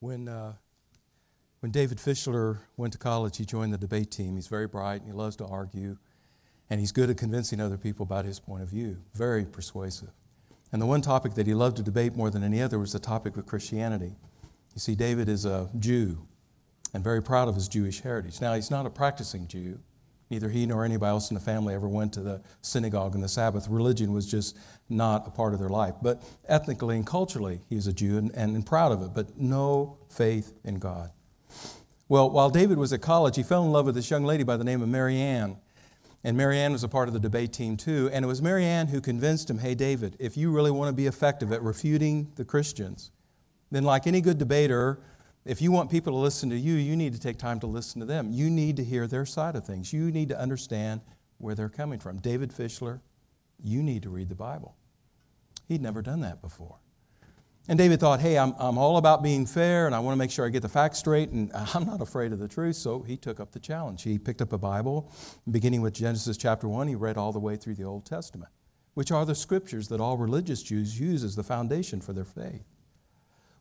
When, uh, when David Fischler went to college, he joined the debate team. He's very bright and he loves to argue, and he's good at convincing other people about his point of view. Very persuasive. And the one topic that he loved to debate more than any other was the topic of Christianity. You see, David is a Jew and very proud of his Jewish heritage. Now, he's not a practicing Jew. Neither he nor anybody else in the family ever went to the synagogue on the Sabbath. Religion was just not a part of their life. But ethnically and culturally, he's a Jew and, and, and proud of it, but no faith in God. Well, while David was at college, he fell in love with this young lady by the name of Mary Ann. And Mary Ann was a part of the debate team too. And it was Mary Ann who convinced him hey, David, if you really want to be effective at refuting the Christians, then, like any good debater, if you want people to listen to you, you need to take time to listen to them. You need to hear their side of things. You need to understand where they're coming from. David Fischler, you need to read the Bible. He'd never done that before. And David thought, hey, I'm, I'm all about being fair and I want to make sure I get the facts straight and I'm not afraid of the truth. So he took up the challenge. He picked up a Bible, beginning with Genesis chapter 1, he read all the way through the Old Testament, which are the scriptures that all religious Jews use as the foundation for their faith.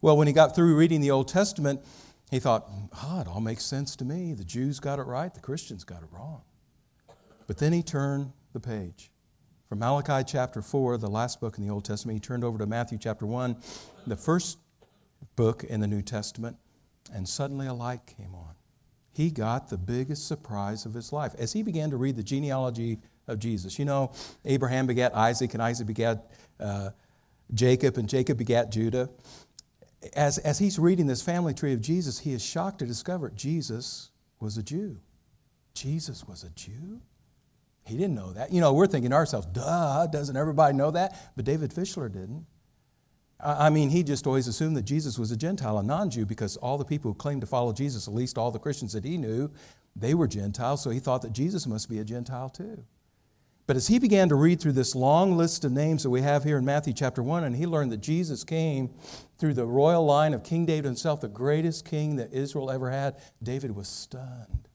Well, when he got through reading the Old Testament, he thought, oh, it all makes sense to me. The Jews got it right, the Christians got it wrong. But then he turned the page. From Malachi chapter 4, the last book in the Old Testament, he turned over to Matthew chapter 1, the first book in the New Testament, and suddenly a light came on. He got the biggest surprise of his life. As he began to read the genealogy of Jesus, you know, Abraham begat Isaac, and Isaac begat uh, Jacob, and Jacob begat Judah as, as he's reading this family tree of Jesus, he is shocked to discover Jesus was a Jew. Jesus was a Jew? He didn't know that. You know, we're thinking to ourselves, duh, doesn't everybody know that? But David Fischler didn't. I mean, he just always assumed that Jesus was a Gentile, a non Jew, because all the people who claimed to follow Jesus, at least all the Christians that he knew, they were Gentiles, so he thought that Jesus must be a Gentile too. But as he began to read through this long list of names that we have here in Matthew chapter 1, and he learned that Jesus came through the royal line of King David himself, the greatest king that Israel ever had, David was stunned.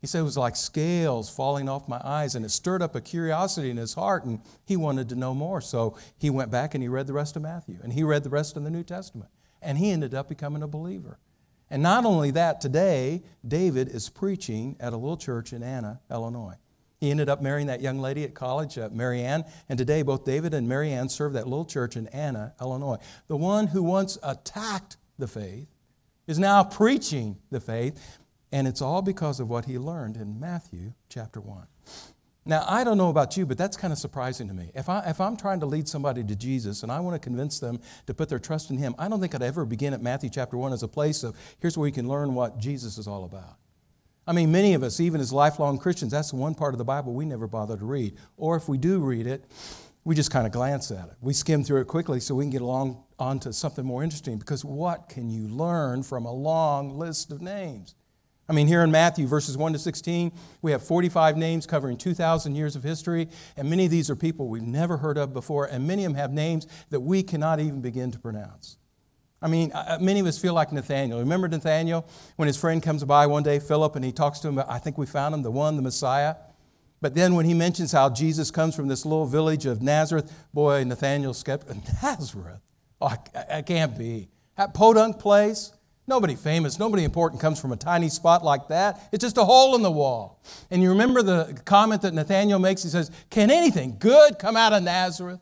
He said it was like scales falling off my eyes, and it stirred up a curiosity in his heart, and he wanted to know more. So he went back and he read the rest of Matthew, and he read the rest of the New Testament, and he ended up becoming a believer. And not only that, today, David is preaching at a little church in Anna, Illinois. He ended up marrying that young lady at college, uh, Mary Ann, and today both David and Mary Ann serve that little church in Anna, Illinois. The one who once attacked the faith is now preaching the faith, and it's all because of what he learned in Matthew chapter 1. Now, I don't know about you, but that's kind of surprising to me. If, I, if I'm trying to lead somebody to Jesus and I want to convince them to put their trust in Him, I don't think I'd ever begin at Matthew chapter 1 as a place of here's where you can learn what Jesus is all about. I mean, many of us, even as lifelong Christians, that's one part of the Bible we never bother to read. Or if we do read it, we just kind of glance at it. We skim through it quickly so we can get along onto something more interesting because what can you learn from a long list of names? I mean, here in Matthew, verses 1 to 16, we have 45 names covering 2,000 years of history, and many of these are people we've never heard of before, and many of them have names that we cannot even begin to pronounce. I mean, uh, uh, many of us feel like Nathaniel. Remember Nathaniel when his friend comes by one day, Philip, and he talks to him I think we found him, the one, the Messiah. But then when he mentions how Jesus comes from this little village of Nazareth, boy, Nathaniel's skeptical. Nazareth? Oh, I, I can't be. That podunk place? Nobody famous, nobody important comes from a tiny spot like that. It's just a hole in the wall. And you remember the comment that Nathaniel makes? He says, Can anything good come out of Nazareth?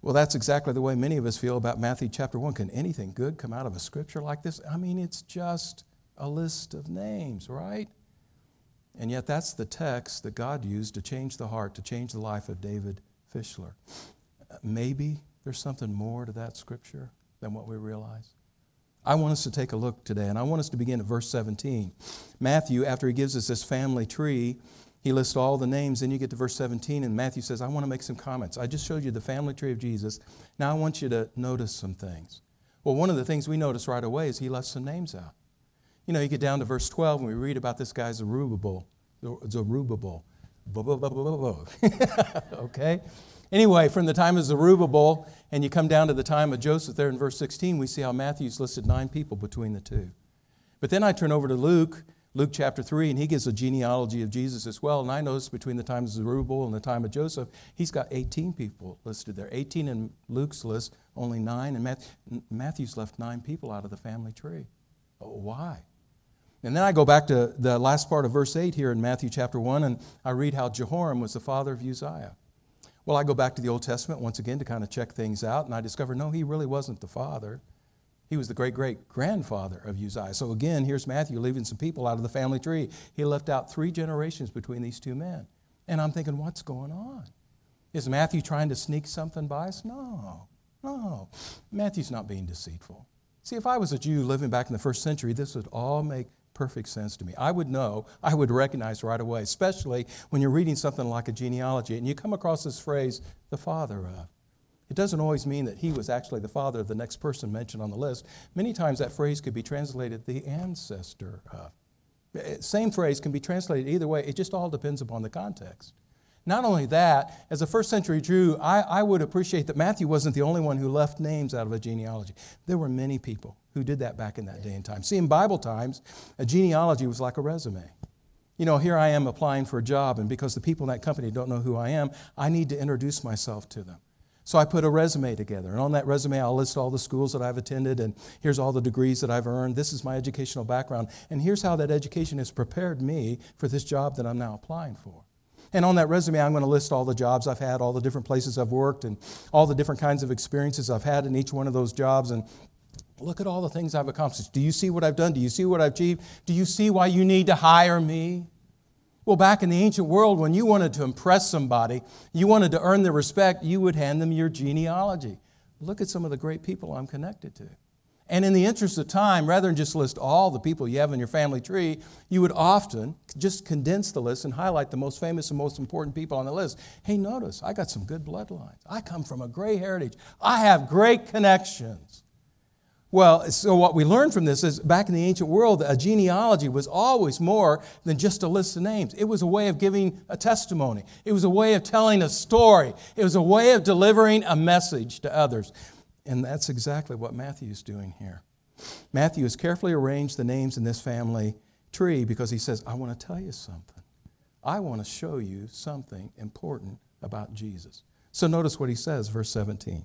Well, that's exactly the way many of us feel about Matthew chapter 1. Can anything good come out of a scripture like this? I mean, it's just a list of names, right? And yet, that's the text that God used to change the heart, to change the life of David Fischler. Maybe there's something more to that scripture than what we realize. I want us to take a look today, and I want us to begin at verse 17. Matthew, after he gives us this family tree, he lists all the names. Then you get to verse 17, and Matthew says, I want to make some comments. I just showed you the family tree of Jesus. Now I want you to notice some things. Well, one of the things we notice right away is he left some names out. You know, you get down to verse 12, and we read about this guy Zerubbabel. Zerubbabel. okay? Anyway, from the time of Zerubbabel, and you come down to the time of Joseph there in verse 16, we see how Matthew's listed nine people between the two. But then I turn over to Luke Luke chapter 3, and he gives a genealogy of Jesus as well. And I notice between the time of Zerubbabel and the time of Joseph, he's got 18 people listed there. 18 in Luke's list, only nine. And Matthew's left nine people out of the family tree. Oh, why? And then I go back to the last part of verse 8 here in Matthew chapter 1, and I read how Jehoram was the father of Uzziah. Well, I go back to the Old Testament once again to kind of check things out, and I discover no, he really wasn't the father. He was the great great grandfather of Uzziah. So again, here's Matthew leaving some people out of the family tree. He left out three generations between these two men. And I'm thinking, what's going on? Is Matthew trying to sneak something by us? No, no. Matthew's not being deceitful. See, if I was a Jew living back in the first century, this would all make perfect sense to me. I would know, I would recognize right away, especially when you're reading something like a genealogy and you come across this phrase, the father of. It doesn't always mean that he was actually the father of the next person mentioned on the list. Many times that phrase could be translated the ancestor of. Eh, same phrase can be translated either way, it just all depends upon the context. Not only that, as a first century Jew, I, I, would appreciate that Matthew wasn't the only one who left names out of a genealogy. There were many people who did that back in that day and time. See, in Bible times, a genealogy was like a resume. You know, here I am applying for a job, and because the people in that company don't know who I am, I need to introduce myself to them. So I put a resume together. And on that resume, I'll list all the schools that I've attended, and here's all the degrees that I've earned. This is my educational background. And here's how that education has prepared me for this job that I'm now applying for. And on that resume, I'm going to list all the jobs I've had, all the different places I've worked, and all the different kinds of experiences I've had in each one of those jobs. And look at all the things I've accomplished. Do you see what I've done? Do you see what I've achieved? Do you see why you need to hire me? Well, back in the ancient world, when you wanted to impress somebody, you wanted to earn their respect, you would hand them your genealogy. Look at some of the great people I'm connected to. And in the interest of time, rather than just list all the people you have in your family tree, you would often just condense the list and highlight the most famous and most important people on the list. Hey, notice, I got some good bloodlines. I come from a great heritage. I have great connections. Well, so what we learn from this is back in the ancient world, a genealogy was always more than just a list of names. It was a way of giving a testimony, it was a way of telling a story, it was a way of delivering a message to others. And that's exactly what Matthew is doing here. Matthew has carefully arranged the names in this family tree because he says, I want to tell you something. I want to show you something important about Jesus. So notice what he says, verse 17.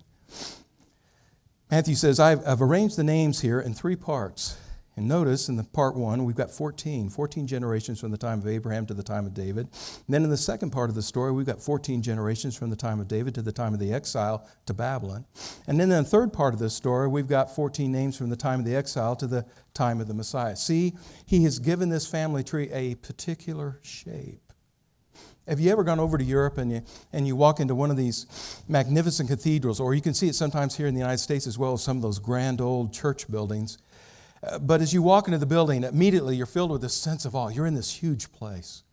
Matthew says, I've, I've, arranged the names here in three parts. And notice in the part one, we've got 14, 14 generations from the time of Abraham to the time of David. And then in the second part of the story, we've got 14 generations from the time of David to the time of the exile to Babylon. And then in the third part of the story, we've got 14 names from the time of the exile to the time of the Messiah. See, he has given this family tree a particular shape. Have you ever gone over to Europe and you, and you walk into one of these magnificent cathedrals, or you can see it sometimes here in the United States as well as some of those grand old church buildings? Uh, but as you walk into the building, immediately you're filled with this sense of awe. You're in this huge place.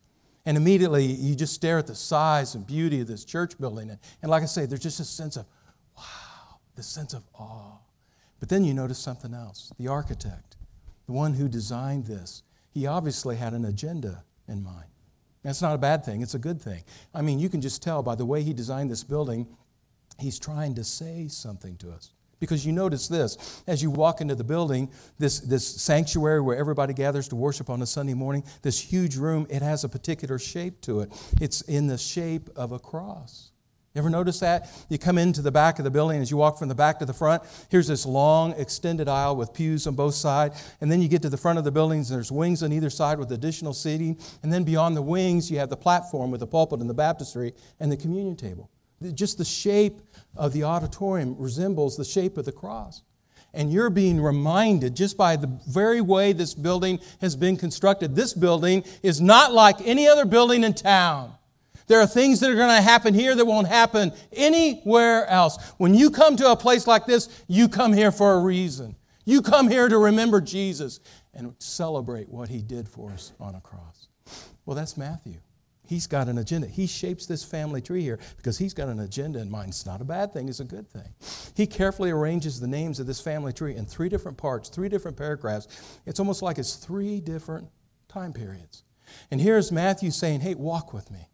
And immediately you just stare at the size and beauty of this church building. And, and like I say, there's just a sense of, wow, this sense of awe. But then you notice something else. The architect, the one who designed this, he obviously had an agenda in mind. That's not a bad thing, it's a good thing. I mean, you can just tell by the way he designed this building, he's trying to say something to us. Because you notice this, as you walk into the building, this, this sanctuary where everybody gathers to worship on a Sunday morning, this huge room, it has a particular shape to it. It's in the shape of a cross. You ever notice that? You come into the back of the building, as you walk from the back to the front, here's this long extended aisle with pews on both sides. And then you get to the front of the buildings, and there's wings on either side with additional seating. And then beyond the wings, you have the platform with the pulpit and the baptistry and the communion table. Just the shape of the auditorium resembles the shape of the cross. And you're being reminded just by the very way this building has been constructed. This building is not like any other building in town. There are things that are going to happen here that won't happen anywhere else. When you come to a place like this, you come here for a reason. You come here to remember Jesus and celebrate what he did for us on a cross. Well, that's Matthew. He's got an agenda. He shapes this family tree here because he's got an agenda in mind. It's not a bad thing, it's a good thing. He carefully arranges the names of this family tree in three different parts, three different paragraphs. It's almost like it's three different time periods. And here's Matthew saying, Hey, walk with me.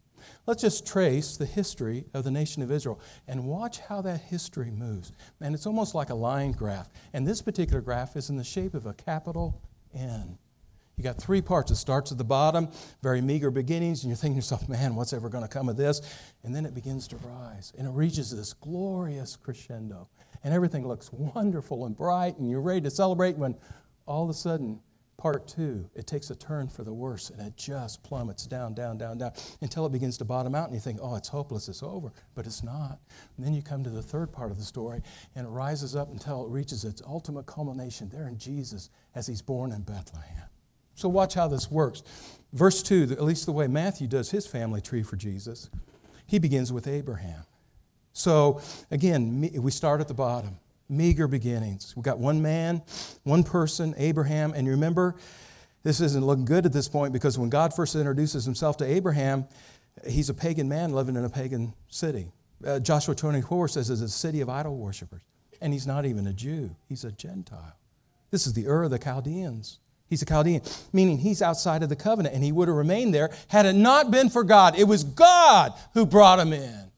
Let's just trace the history of the nation of Israel and watch how that history moves. And it's almost like a line graph. And this particular graph is in the shape of a capital N. You got three parts. It starts at the bottom, very meager beginnings, and you're thinking to yourself, man, what's ever going to come of this? And then it begins to rise, and it reaches this glorious crescendo. And everything looks wonderful and bright, and you're ready to celebrate when all of a sudden Part two, it takes a turn for the worse and it just plummets down, down, down, down until it begins to bottom out and you think, oh, it's hopeless, it's over. But it's not. And then you come to the third part of the story and it rises up until it reaches its ultimate culmination there in Jesus as he's born in Bethlehem. So watch how this works. Verse 2, at least the way Matthew does his family tree for Jesus, he begins with Abraham. So again, we start at the bottom meager beginnings. We've got one man, one person, Abraham. And you remember, this isn't looking good at this point because when God first introduces himself to Abraham, he's a pagan man living in a pagan city. Uh, Joshua 24 says it's a city of idol worshippers. And he's not even a Jew, he's a Gentile. This is the Ur of the Chaldeans. He's a Chaldean, meaning he's outside of the covenant, and he would have remained there had it not been for God. It was God who brought him in.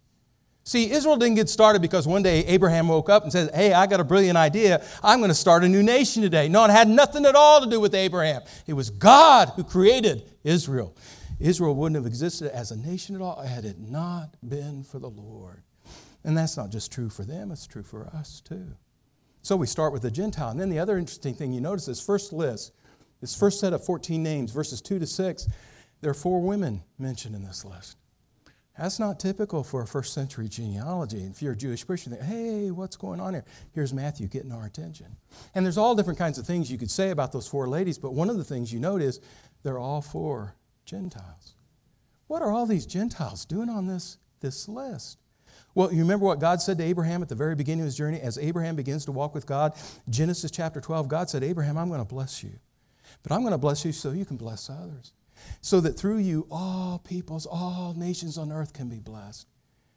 See, Israel didn't get started because one day Abraham woke up and said, Hey, I got a brilliant idea. I'm going to start a new nation today. No, it had nothing at all to do with Abraham. It was God who created Israel. Israel wouldn't have existed as a nation at all had it not been for the Lord. And that's not just true for them, it's true for us too. So we start with the Gentile. And then the other interesting thing you notice is first list, this first set of 14 names, verses 2 to 6, there are four women mentioned in this list. That's not typical for a first century genealogy. And if you're a Jewish person, you think, hey, what's going on here? Here's Matthew getting our attention. And there's all different kinds of things you could say about those four ladies, but one of the things you note is they're all four Gentiles. What are all these Gentiles doing on this, this list? Well, you remember what God said to Abraham at the very beginning of his journey? As Abraham begins to walk with God, Genesis chapter 12, God said, Abraham, I'm going to bless you. But I'm going to bless you so you can bless others so that through you all peoples, all nations on earth can be blessed.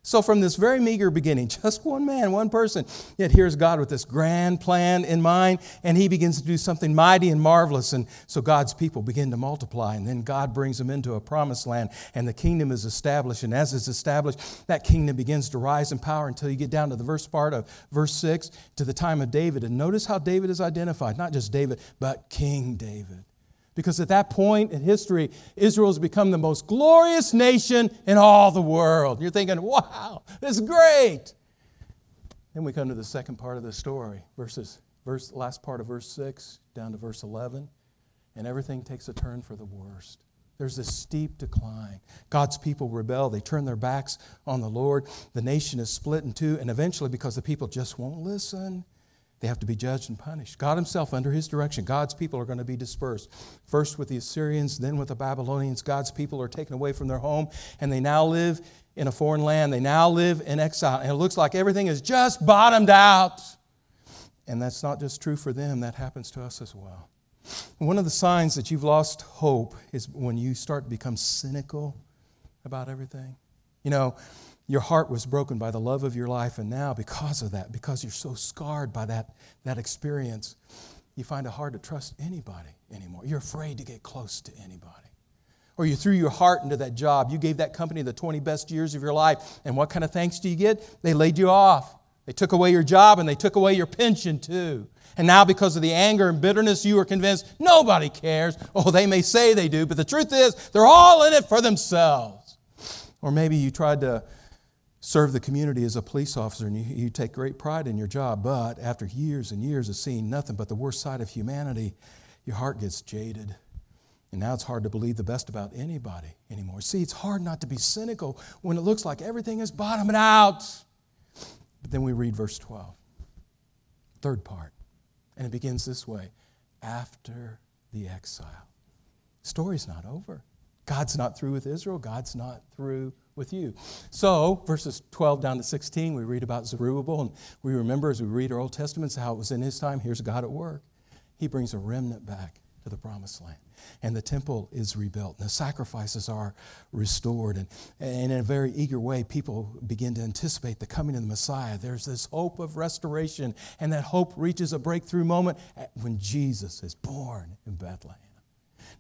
So, from this very meager beginning, just one man, one person, yet here's God with this grand plan in mind, and he begins to do something mighty and marvelous. And so, God's people begin to multiply, and then God brings them into a promised land, and the kingdom is established. And as it's established, that kingdom begins to rise in power until you get down to the verse part of verse 6 to the time of David. And notice how David is identified not just David, but King David. Because at that point in history, Israel has become the most glorious nation in all the world. You're thinking, wow, this is great. Then we come to the second part of the story, verses, verse, last part of verse 6 down to verse 11, and everything takes a turn for the worst. There's this steep decline. God's people rebel. They turn their backs on the Lord. The nation is split in two, and eventually, because the people just won't listen, they have to be judged and punished. God Himself, under His direction, God's people are going to be dispersed. First with the Assyrians, then with the Babylonians. God's people are taken away from their home, and they now live in a foreign land. They now live in exile. And it looks like everything is just bottomed out. And that's not just true for them, that happens to us as well. One of the signs that you've lost hope is when you start to become cynical about everything. You know, your heart was broken by the love of your life, and now, because of that, because you're so scarred by that, that experience, you find it hard to trust anybody anymore. You're afraid to get close to anybody. Or you threw your heart into that job. You gave that company the 20 best years of your life, and what kind of thanks do you get? They laid you off. They took away your job and they took away your pension too. And now, because of the anger and bitterness, you are convinced nobody cares. Oh, they may say they do, but the truth is, they're all in it for themselves. Or maybe you tried to serve the community as a police officer and you, you, take great pride in your job, but after years and years of seeing nothing but the worst side of humanity, your heart gets jaded. And now it's hard to believe the best about anybody anymore. See, it's hard not to be cynical when it looks like everything is bottoming out. But then we read verse 12, third part, and it begins this way after the exile. Story's not over. God's not through with Israel, God's not through with you. So, verses 12 down to 16, we read about Zerubbabel, and we remember as we read our Old Testaments how it was in his time. Here's God at work. He brings a remnant back to the promised land. And the temple is rebuilt, and the sacrifices are restored. And, and in a very eager way, people begin to anticipate the coming of the Messiah. There's this hope of restoration, and that hope reaches a breakthrough moment when Jesus is born in Bethlehem.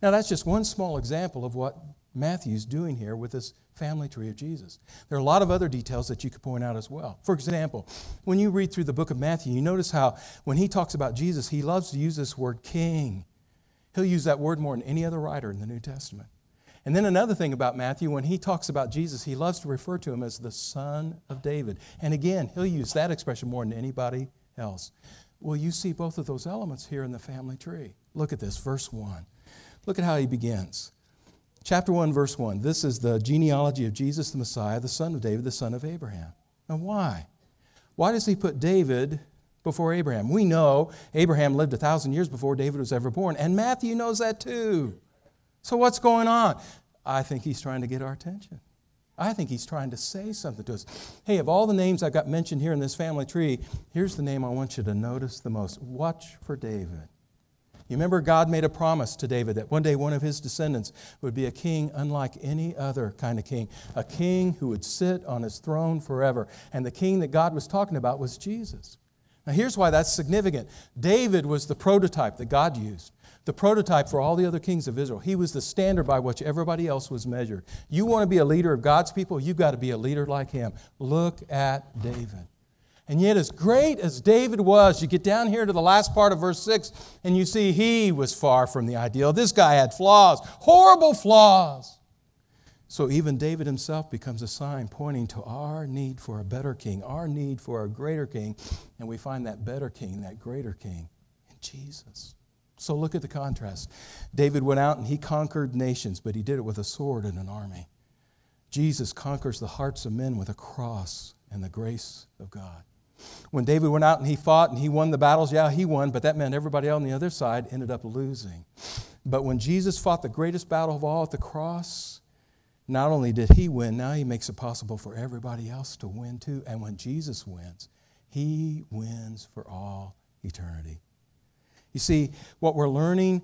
Now, that's just one small example of what Matthew's doing here with this family tree of Jesus. There are a lot of other details that you could point out as well. For example, when you read through the book of Matthew, you notice how when he talks about Jesus, he loves to use this word king. He'll use that word more than any other writer in the New Testament. And then another thing about Matthew, when he talks about Jesus, he loves to refer to him as the Son of David. And again, he'll use that expression more than anybody else. Well, you see both of those elements here in the family tree. Look at this, verse 1. Look at how he begins. Chapter 1, verse 1. This is the genealogy of Jesus the Messiah, the son of David, the son of Abraham. Now, why? Why does he put David before Abraham? We know Abraham lived a thousand years before David was ever born, and Matthew knows that too. So, what's going on? I think he's trying to get our attention. I think he's trying to say something to us. Hey, of all the names I've got mentioned here in this family tree, here's the name I want you to notice the most. Watch for David. You remember God made a promise to David that one day one of his descendants would be a king unlike any other kind of king, a king who would sit on his throne forever. And the king that God was talking about was Jesus. Now, here's why that's significant David was the prototype that God used the prototype for all the other kings of Israel. He was the standard by which everybody else was measured. You want to be a leader of God's people, you've got to be a leader like him. Look at David. And yet, as great as David was, you get down here to the last part of verse 6 and you see he was far from the ideal. This guy had flaws, horrible flaws. So, even David himself becomes a sign pointing to our need for a better king, our need for a greater king. And we find that better king, that greater king, in Jesus. So look at the contrast. David went out and he conquered nations, but he did it with a sword and an army. Jesus conquers the hearts of men with a cross and the grace of God. When David went out and he fought and he won the battles, yeah, he won, but that meant everybody on the other side ended up losing. But when Jesus fought the greatest battle of all at the cross, not only did he win, now he makes it possible for everybody else to win too. And when Jesus wins, he wins for all eternity. You see, what we're learning,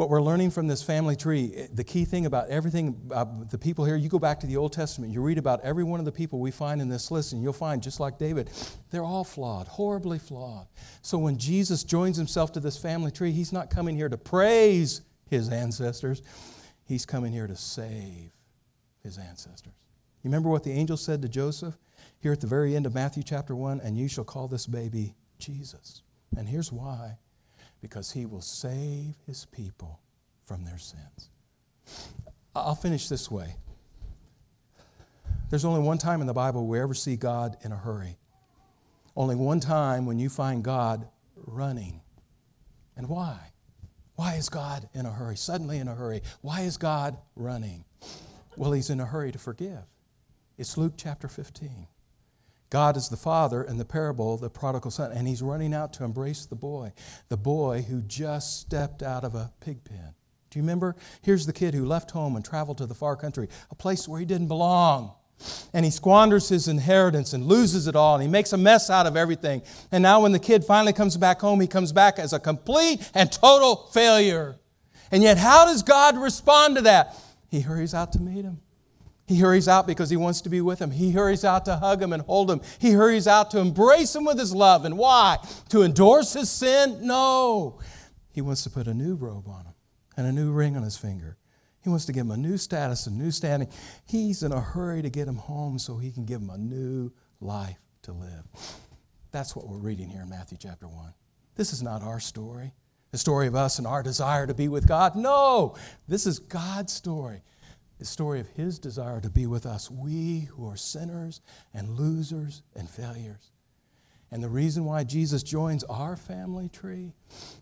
what we're learning from this family tree, eh, the key thing about everything, uh, the people here, you go back to the Old Testament, you read about every one of the people we find in this list, and you'll find, just like David, they're all flawed, horribly flawed. So when Jesus joins himself to this family tree, he's not coming here to praise his ancestors, he's coming here to save his ancestors. You remember what the angel said to Joseph here at the very end of Matthew chapter 1? And you shall call this baby Jesus. And here's why because he will save his people from their sins. I'll finish this way. There's only one time in the Bible we ever see God in a hurry. Only one time when you find God running. And why? Why is God in a hurry? Suddenly in a hurry. Why is God running? Well, he's in a hurry to forgive. It's Luke chapter 15. God is the father in the parable, the prodigal son, and he's running out to embrace the boy, the boy who just stepped out of a pig pen. Do you remember? Here's the kid who left home and traveled to the far country, a place where he didn't belong. And he squanders his inheritance and loses it all, and he makes a mess out of everything. And now, when the kid finally comes back home, he comes back as a complete and total failure. And yet, how does God respond to that? He hurries out to meet him. He hurries out because he wants to be with him. He hurries out to hug him and hold him. He hurries out to embrace him with his love. And why? To endorse his sin? No. He wants to put a new robe on him and a new ring on his finger. He wants to give him a new status, a new standing. He's in a hurry to get him home so he can give him a new life to live. That's what we're reading here in Matthew chapter 1. This is not our story, the story of us and our desire to be with God. No, this is God's story the story of his desire to be with us, we who are sinners and losers and failures. And the reason why Jesus joins our family tree,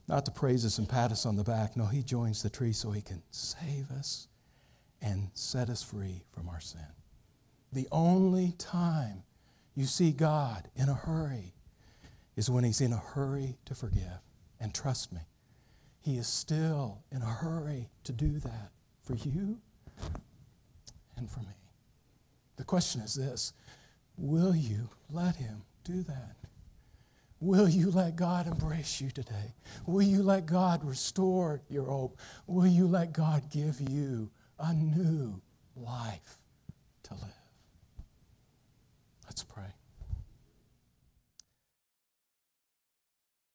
not to praise us and pat us on the back, no, he joins the tree so he can save us and set us free from our sin. The only time you see God in a hurry is when he's in a hurry to forgive. And trust me, he is still in a hurry to do that for you and for me. The question is this Will you let Him do that? Will you let God embrace you today? Will you let God restore your hope? Will you let God give you a new life to live? Let's pray.